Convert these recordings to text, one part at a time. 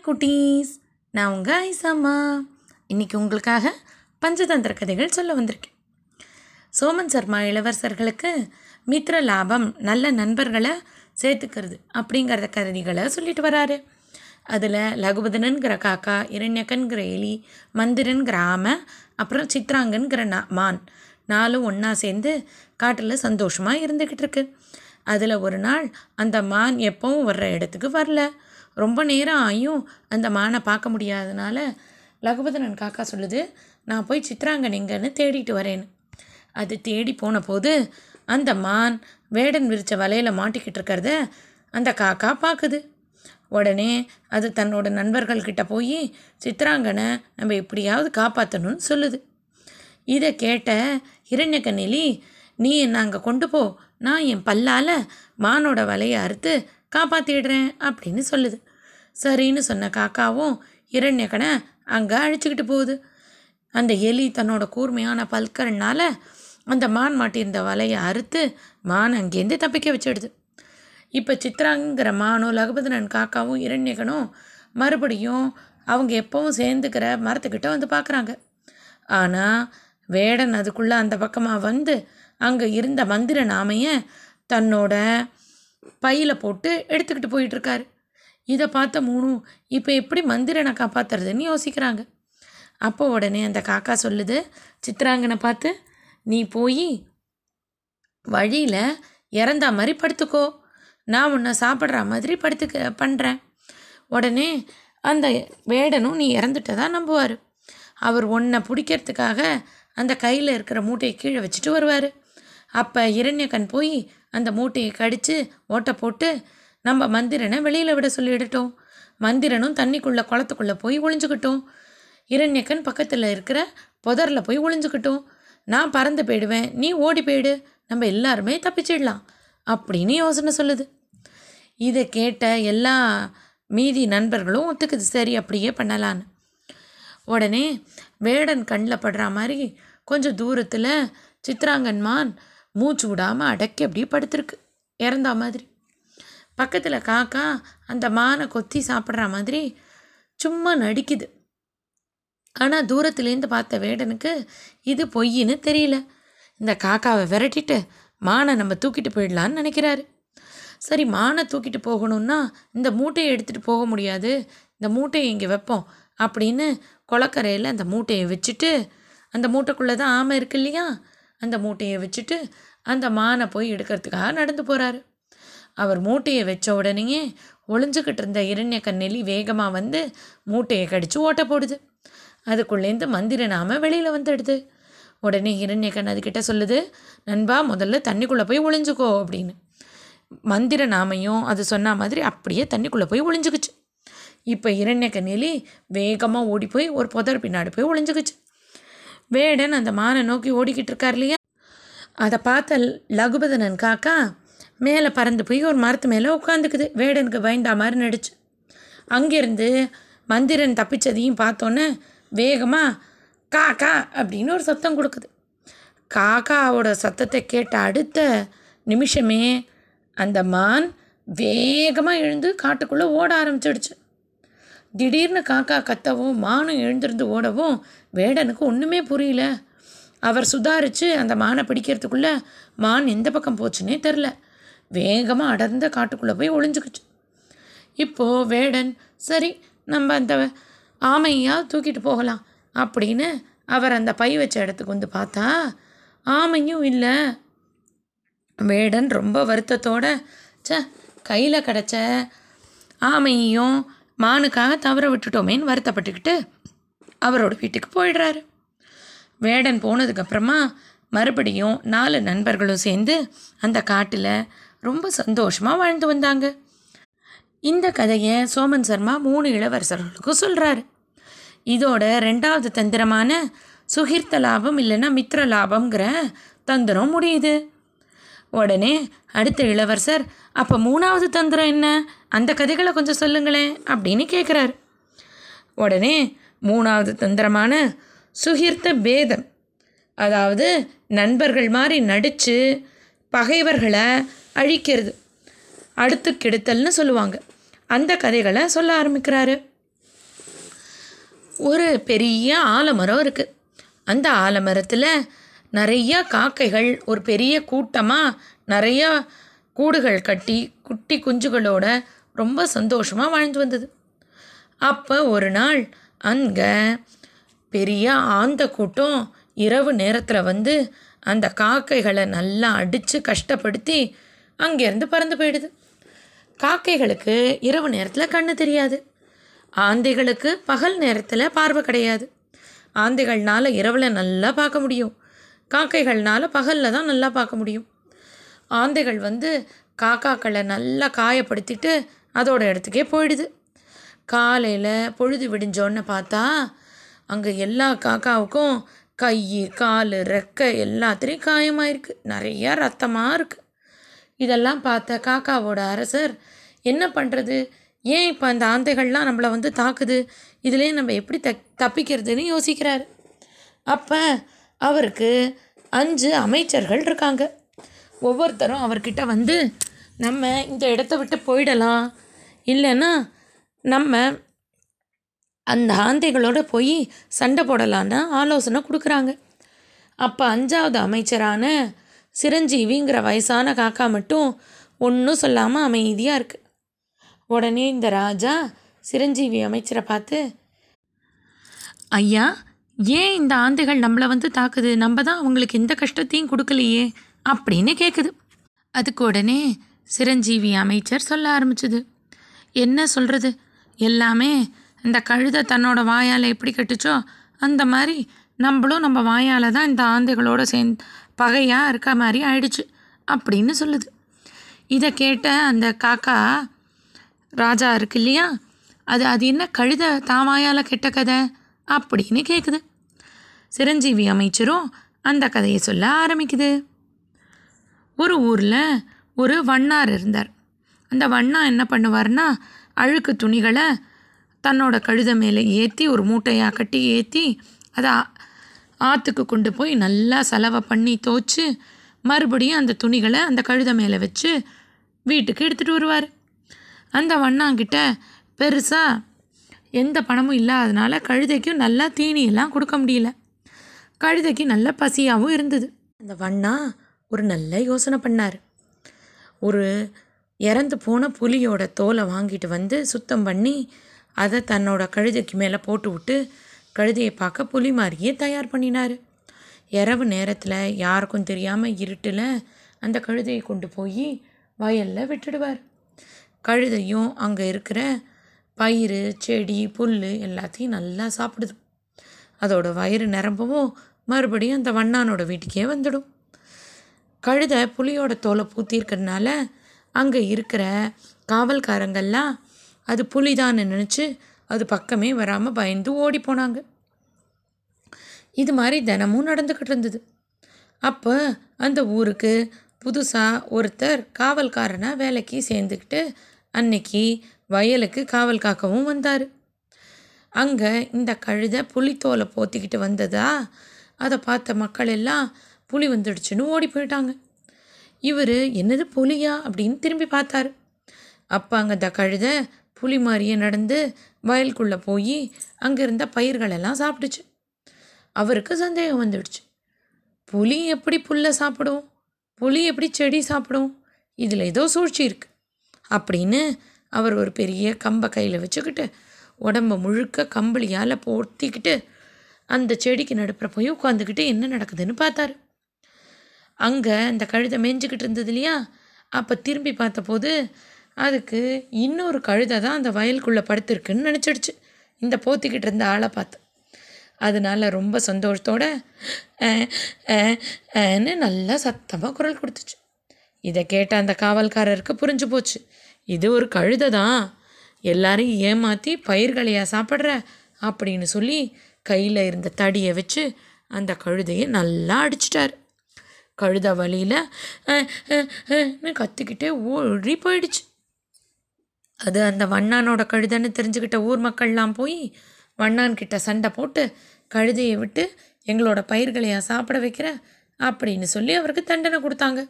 குட்டீஸ் நான் உங்கள் ஐசாமா இன்றைக்கி உங்களுக்காக பஞ்சதந்திர கதைகள் சொல்ல வந்திருக்கேன். சோமன் சர்மா இளவரசர்களுக்கு மித்ர லாபம் நல்ல நண்பர்களை சேர்த்துக்கிறது அப்படிங்கிறத கதைகளை சொல்லிட்டு வராரு. அதில் லகுபதனன்கிற காக்கா இரண்யக்கன்கிற எலி மந்திரன்கிற ஆமை அப்புறம் சித்ராங்கன்கிற நா மான். நாலும் ஒன்றா சேர்ந்து காட்டில் சந்தோஷமாக இருந்துக்கிட்டு இருக்கு. அதில் ஒரு நாள் அந்த மான் எப்பவும் வர்ற இடத்துக்கு வரல. ரொம்ப நேரம் ஆயும் அந்த மானை பார்க்க முடியாதனால லகுபதனன் காக்கா சொல்லுது நான் போய் சித்ராங்கன் எங்கன்னு தேடிட்டு வரேன்னு அது தேடி போன போது அந்த மான் வேடன் விரித்த வலையில் மாட்டிக்கிட்டு இருக்கிறத அந்த காக்கா பார்க்குது. உடனே அது தன்னோட நண்பர்கள்கிட்ட போய் சித்ராங்கனை நம்ம எப்படியாவது காப்பாற்றணும்னு சொல்லுது. இதை கேட்ட இரண்யக்கண்ணிலி நீ என்னை அங்கே கொண்டு போ. நான் என் பல்லால் மானோட வலையை அறுத்து காப்பாற்றிடுறேன் அப்படின்னு சொல்லுது. சரின்னு சொன்ன காக்காவும் இரண்யக்கனை அங்கே அழிச்சுக்கிட்டு போகுது. அந்த எலி தன்னோட கூர்மையான பல்கரனால் அந்த மான் மாட்டியிருந்த வலையை அறுத்து மான் அங்கேருந்து தப்பிக்க வச்சிடுது. இப்போ சித்ராங்கிற மானும் லகுபதனன் காக்காவும் இரண்யகனும் மறுபடியும் அவங்க எப்பவும் சேர்ந்துக்கிற மரத்துக்கிட்ட வந்து பார்க்குறாங்க ஆனால் வேடன் அதுக்குள்ளே அந்த பக்கமாக வந்து அங்கே இருந்த மந்திர நாமைய தன்னோட பையில் போட்டு எடுத்துக்கிட்டு போயிட்டுருக்காரு. இதை பார்த்த மூணும் இப்போ எப்படி மந்திரனை காப்பாற்றுறதுன்னு யோசிக்கிறாங்க. அப்போ உடனே அந்த காக்கா சொல்லுது சித்ராங்கனை பார்த்து நீ போய் வழியில் இறந்தா மாதிரி படுத்துக்கோ. நான் உன்னை சாப்பிட்ற மாதிரி படுத்துக்க பண்ணுறேன் உடனே அந்த வேடனும் நீ இறந்துட்டதா நம்புவார். அவர் உன்னை பிடிக்கிறதுக்காக அந்த கையில் இருக்கிற மூட்டையை கீழே வச்சுட்டு வருவார். அப்போ இரண்யக்கன் போய் அந்த மூட்டையை கடித்து ஓட்டை போட்டு நம்ம மந்திரனை வெளியில் விட சொல்லிவிடட்டும் மந்திரனும் தண்ணிக்குள்ளே குளத்துக்குள்ளே போய் ஒளிஞ்சுக்கிட்டோம். இரண்யக்கன் பக்கத்தில் இருக்கிற புதரில் போய் ஒளிஞ்சுக்கிட்டோம். நான் பறந்து போயிடுவேன் நீ ஓடி போயிடு நம்ம எல்லாருமே தப்பிச்சிடலாம் அப்படின்னு யோசனை சொல்லுது. இதை கேட்ட எல்லா மீதி நண்பர்களும் ஒத்துக்குது சரி அப்படியே பண்ணலான்னு. உடனே வேடன் கண்ணில் படுற மாதிரி கொஞ்சம் தூரத்தில் சித்ராங்கன்மான் மூச்சு விடாமல் அடக்கி அப்படியே படுத்துருக்கு. இறந்தா மாதிரி. பக்கத்தில் காக்கா அந்த மானை கொத்தி சாப்பிட்ற மாதிரி சும்மா நடிக்குது. ஆனால் தூரத்துலேருந்து பார்த்த வேடனுக்கு இது பொய்ன்னு தெரியல. இந்த காக்காவை விரட்டிட்டு மானை நம்ம தூக்கிட்டு போயிடலான்னு நினைக்கிறாரு. சரி மானை தூக்கிட்டு போகணுன்னா இந்த மூட்டையை எடுத்துகிட்டு போக முடியாது. இந்த மூட்டையை இங்கே வைப்போம் அப்படின்னு குளக்கரையில் அந்த மூட்டையை வச்சுட்டு அந்த மூட்டைக்குள்ளே தான் ஆமை இருக்கு இல்லையா? அந்த மூட்டையை வச்சுட்டு அந்த மானை போய் எடுக்கிறதுக்காக நடந்து போகிறாரு அவர் மூட்டையை வச்ச உடனேயே ஒளிஞ்சுக்கிட்டு இருந்த இரண்ய நெலி வேகமாக வந்து மூட்டையை கடித்து ஓட்ட போடுது. அதுக்குள்ளேருந்து மந்திர நாம வெளியில் வந்துடுது. உடனே இரண்யக்கன் அதுக்கிட்ட சொல்லுது நண்பா முதல்ல தண்ணிக்குள்ளே போய் ஒளிஞ்சுக்கோ அப்படின்னு. மந்திர நாமையும் அது சொன்ன மாதிரி அப்படியே தண்ணிக்குள்ளே போய் ஒளிஞ்சுக்குச்சு. இப்போ இரண்யக்கண்ணிலி வேகமாக ஓடி போய் ஒரு புதர் பின்னாடி போய் ஒளிஞ்சுக்குச்சு. வேடன் அந்த மானை நோக்கி ஓடிக்கிட்டு இருக்கார் இல்லையா? அதை பார்த்த லகுபதனன் காக்கா மேலே பறந்து போய் ஒரு மரத்து மேலே உட்காந்துக்குது வேடனுக்கு பயந்தா மாதிரி நடிச்சு. அங்கேருந்து மந்திரன் தப்பிச்சதையும் பார்த்தோன்னே வேகமாக காக்கா அப்படின்னு ஒரு சத்தம் கொடுக்குது. காக்காவோட சத்தத்தை கேட்ட அடுத்த நிமிஷமே அந்த மான் வேகமாக எழுந்து காட்டுக்குள்ளே ஓட ஆரம்பிச்சிடுச்சு. திடீர்னு காக்கா கத்தவும் மானும் எழுந்திருந்து ஓடவும் வேடனுக்கு ஒன்றுமே புரியல. அவர் சுதாரித்து அந்த மானை பிடிக்கிறதுக்குள்ளே மான் எந்த பக்கம் போச்சுன்னே தெரில வேகமாக அடர்ந்த காட்டுக்குள்ளே போய் ஒளிஞ்சுக்குச்சு. இப்போது வேடன் சரி நம்ம அந்த ஆமையாக தூக்கிட்டு போகலாம் அப்படின்னு அவர் அந்த பை வச்ச இடத்துக்கு வந்து பார்த்தா ஆமையும் இல்லை. வேடன் ரொம்ப வருத்தத்தோட ச கையில் கிடச்ச ஆமையையும் மானுக்காக தவற விட்டுட்டோமேன்னு வருத்தப்பட்டுக்கிட்டு அவரோட வீட்டுக்கு போயிடுறாரு. வேடன் போனதுக்கப்புறமா மறுபடியும் நாலு நண்பர்களும் சேர்ந்து அந்த காட்டில் ரொம்ப சந்தோஷமாக வாழ்ந்து வந்தாங்க. இந்த கதையை சோமன் சர்மா மூணு இளவரசர்களுக்கும் சொல்கிறாரு இதோட ரெண்டாவது தந்திரமான சுகிர்த்த லாபம் இல்லைன்னா மித்ர லாபம்ங்கிற தந்திரம் முடியுது. உடனே அடுத்த இளவரசர் அப்போ மூணாவது தந்திரம் என்ன? அந்த கதைகளை கொஞ்சம் சொல்லுங்களேன் அப்படின்னு கேட்குறாரு உடனே மூணாவது தந்திரமான சுகிர்த்த பேதம் அதாவது நண்பர்கள் மாதிரி நடித்து பகைவர்களை அழிக்கிறது அடுத்து கெடுத்தல்னு சொல்லுவாங்க. அந்த கதைகளை சொல்ல ஆரம்பிக்கிறாரு. ஒரு பெரிய ஆலமரம் இருக்குது அந்த ஆலமரத்தில் நிறையா காக்கைகள் ஒரு பெரிய கூட்டமாக நிறையா கூடுகள் கட்டி குட்டி குஞ்சுகளோட ரொம்ப சந்தோஷமாக வாழ்ந்து வந்தது. அப்போ ஒரு நாள் அங்கே பெரிய ஆந்த கூட்டம் இரவு நேரத்தில் வந்து அந்த காக்கைகளை நல்லா அடித்து கஷ்டப்படுத்தி அங்கேருந்து பறந்து போயிடுது. காக்கைகளுக்கு இரவு நேரத்தில் கண்ணு தெரியாது. ஆந்தைகளுக்கு பகல் நேரத்தில் பார்வை கிடையாது. ஆந்தைகள்னால் இரவில் நல்லா பார்க்க முடியும். காக்கைகள்னால பகலில் தான் நல்லா பார்க்க முடியும். ஆந்தைகள் வந்து காக்காக்களை நல்லா காயப்படுத்திட்டு அதோட இடத்துக்கே போயிடுது. காலையில் பொழுது விடிஞ்சோன்னு பார்த்தா அங்கே எல்லா காக்காவுக்கும் கை கால் ரெக்கை எல்லாத்துலேயும் காயமாயிருக்கு. நிறையா ரத்தமாக இருக்குது இதெல்லாம் பார்த்த காக்காவோட அரசர் என்ன பண்ணுறது ஏன் இப்போ அந்த ஆந்தைகள்லாம் நம்மளை வந்து தாக்குது? இதுலேயே நம்ம எப்படி த தப்பிக்கிறதுன்னு யோசிக்கிறார். அப்போ அவருக்கு அஞ்சு அமைச்சர்கள் இருக்காங்க. ஒவ்வொருத்தரும் அவர்கிட்ட வந்து நம்ம இந்த இடத்த விட்டு போயிடலாம். இல்லைன்னா நம்ம அந்த ஆந்தைகளோடு போய் சண்டை போடலான்னு ஆலோசனை கொடுக்குறாங்க. அப்போ அஞ்சாவது அமைச்சரான சிரஞ்சீவிங்கிற வயசான காக்கா மட்டும் ஒன்றும் சொல்லாமல் அமைதியாக இருக்குது உடனே இந்த ராஜா சிரஞ்சீவி அமைச்சரை பார்த்து ஐயா ஏன் இந்த ஆந்தைகள் நம்மளை வந்து தாக்குது? நம்ம தான் அவங்களுக்கு எந்த கஷ்டத்தையும் கொடுக்கலையே அப்படின்னு கேட்குது அதுக்கு உடனே சிரஞ்சீவி அமைச்சர் சொல்ல ஆரம்பிச்சுது. என்ன சொல்கிறது எல்லாமே இந்த கழுதை தன்னோட வாயால் எப்படி கட்டுச்சோ அந்த மாதிரி நம்மளும் நம்ம வாயால் தான் இந்த ஆந்தைகளோட சேர்ந்து பகையாக இருக்க மாதிரி ஆயிடுச்சு அப்படின்னு சொல்லுது. இதை கேட்ட அந்த காக்கா ராஜா இருக்கு இல்லையா? அது அது என்ன கழுதை தாமாயால் கெட்ட கதை? அப்படின்னு கேட்குது சிரஞ்சீவி அமைச்சரும் அந்த கதையை சொல்ல ஆரம்பிக்குது. ஒரு ஊரில் ஒரு வண்ணார் இருந்தார். அந்த வண்ணா என்ன பண்ணுவார்னா அழுக்கு துணிகளை தன்னோட கழுத மேலே ஏற்றி ஒரு மூட்டையாக கட்டி ஏற்றி அதை ஆற்றுக்கு கொண்டு போய் நல்லா செலவை பண்ணி தோச்சு மறுபடியும் அந்த துணிகளை அந்த கழுத மேலே வச்சு வீட்டுக்கு எடுத்துகிட்டு வருவார். அந்த வண்ணாங்கிட்ட பெருசாக எந்த பணமும் இல்லாதனால கழுதைக்கும் நல்லா தீனியெல்லாம் கொடுக்க முடியல. கழுதைக்கு நல்ல பசியாகவும் இருந்தது. அந்த வண்ணா ஒரு நல்ல யோசனை பண்ணார். ஒரு இறந்து போன புலியோட தோலை வாங்கிட்டு வந்து சுத்தம் பண்ணி அதை தன்னோட கழுதைக்கு மேலே போட்டு விட்டு கழுதையை பார்க்க புலி மாதிரியே தயார் பண்ணினார். இரவு நேரத்தில் யாருக்கும் தெரியாமல் இருட்டில் அந்த கழுதையை கொண்டு போய் வயலில் விட்டுடுவார். கழுதையும் அங்கே இருக்கிற பயிர் செடி புல் எல்லாத்தையும் நல்லா சாப்பிடுது. அதோட வயிறு நிரம்பவும் மறுபடியும் அந்த வண்ணானோட வீட்டுக்கே வந்துடும். கழுதை புலியோட தோலை பூத்திருக்கிறதுனால அங்கே இருக்கிற காவல்காரங்கள்லாம் அது புலிதான்னு நினச்சி அது பக்கமே வராமல் பயந்து ஓடி போனாங்க. இது மாதிரி தினமும் நடந்துக்கிட்டு இருந்தது. அப்போ அந்த ஊருக்கு புதுசாக ஒருத்தர் காவல்காரனாக வேலைக்கு சேர்ந்துக்கிட்டு அன்னைக்கு வயலுக்கு காவல் காக்கவும் வந்தார். அங்கே இந்த கழுதை புலித்தோலை போத்திக்கிட்டு வந்ததா அதை பார்த்த மக்கள் எல்லாம் புலி வந்துடுச்சுன்னு ஓடி போயிட்டாங்க. இவர் என்னது புலியா அப்படின்னு திரும்பி பார்த்தாரு. அப்போ அங்கே இந்த கழுத புலி மாதிரியே நடந்து வயலுக்குள்ளே போய் அங்கே இருந்த பயிர்களெல்லாம் சாப்பிட்டுச்சு அவருக்கு சந்தேகம் வந்துடுச்சு. புலி எப்படி புல்லை சாப்பிடும்? புலி எப்படி செடி சாப்பிடும்? இதில் ஏதோ சூழ்ச்சி இருக்குது அப்படின்னு அவர் ஒரு பெரிய கம்பை கையில் வச்சுக்கிட்டு உடம்ப முழுக்க கம்பளியால் போர்த்திக்கிட்டு அந்த செடிக்கு நடுப்புற போய் உட்காந்துக்கிட்டு என்ன நடக்குதுன்னு பார்த்தாரு. அங்கே அந்த கழுதை மேய்ஞ்சிக்கிட்டு இருந்தது இல்லையா? அப்போ திரும்பி பார்த்தபோது அதுக்கு இன்னொரு கழுதை தான் அந்த வயலுக்குள்ளே படுத்திருக்குன்னு நினச்சிடுச்சு. இந்த போத்திக்கிட்டு இருந்த ஆளை பார்த்து. அதனால ரொம்ப சந்தோஷத்தோட ஏன்னு நல்லா சத்தமாக குரல் கொடுத்துச்சு. இதை கேட்ட அந்த காவல்காரருக்கு புரிஞ்சு போச்சு. இது ஒரு கழுதை தான். எல்லாரையும் ஏமாற்றி பயிர்களையா சாப்பிட்ற அப்படின்னு சொல்லி கையில் இருந்த தடியை வச்சு அந்த கழுதையை நல்லா அடிச்சிட்டார். கழுத வழியில் கற்றுக்கிட்டே ஓடி போயிடுச்சு. அது அந்த வண்ணானோட கழுதைன்னு தெரிஞ்சுக்கிட்ட ஊர் மக்கள்லாம் போய் வண்ணான்கிட்ட சண்டை போட்டு கழுதையை விட்டு எங்களோட பயிர்களையா சாப்பிட வைக்கிற? அப்படின்னு சொல்லி அவருக்கு தண்டனை கொடுத்தாங்க.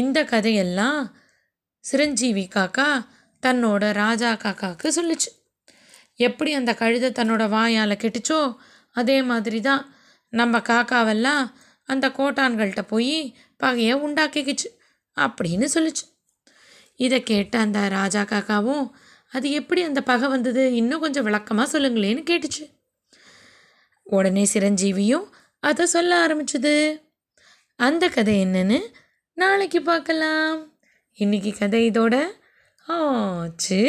இந்த கதையெல்லாம் சிரஞ்சீவி காக்கா தன்னோட ராஜா காக்காவுக்கு சொல்லுச்சு. எப்படி அந்த கழுதை தன்னோட வாயால் கெட்டுச்சோ அதே மாதிரி தான் நம்ம காக்காவெல்லாம் அந்த கோட்டான்கள்கிட்ட போய் பகையை உண்டாக்கிக்கிச்சு அப்படின்னு சொல்லிச்சு. இதை கேட்ட அந்த ராஜா காக்காவும் அது எப்படி அந்த பகை வந்தது? இன்னும் கொஞ்சம் விளக்கமாக சொல்லுங்களேன்னு கேட்டுச்சு. உடனே சிரஞ்சீவியும் அதை சொல்ல ஆரம்பிச்சது. அந்த கதை என்னன்னு நாளைக்கு பார்க்கலாம். இன்னைக்கு கதை இதோட ஆச்சு.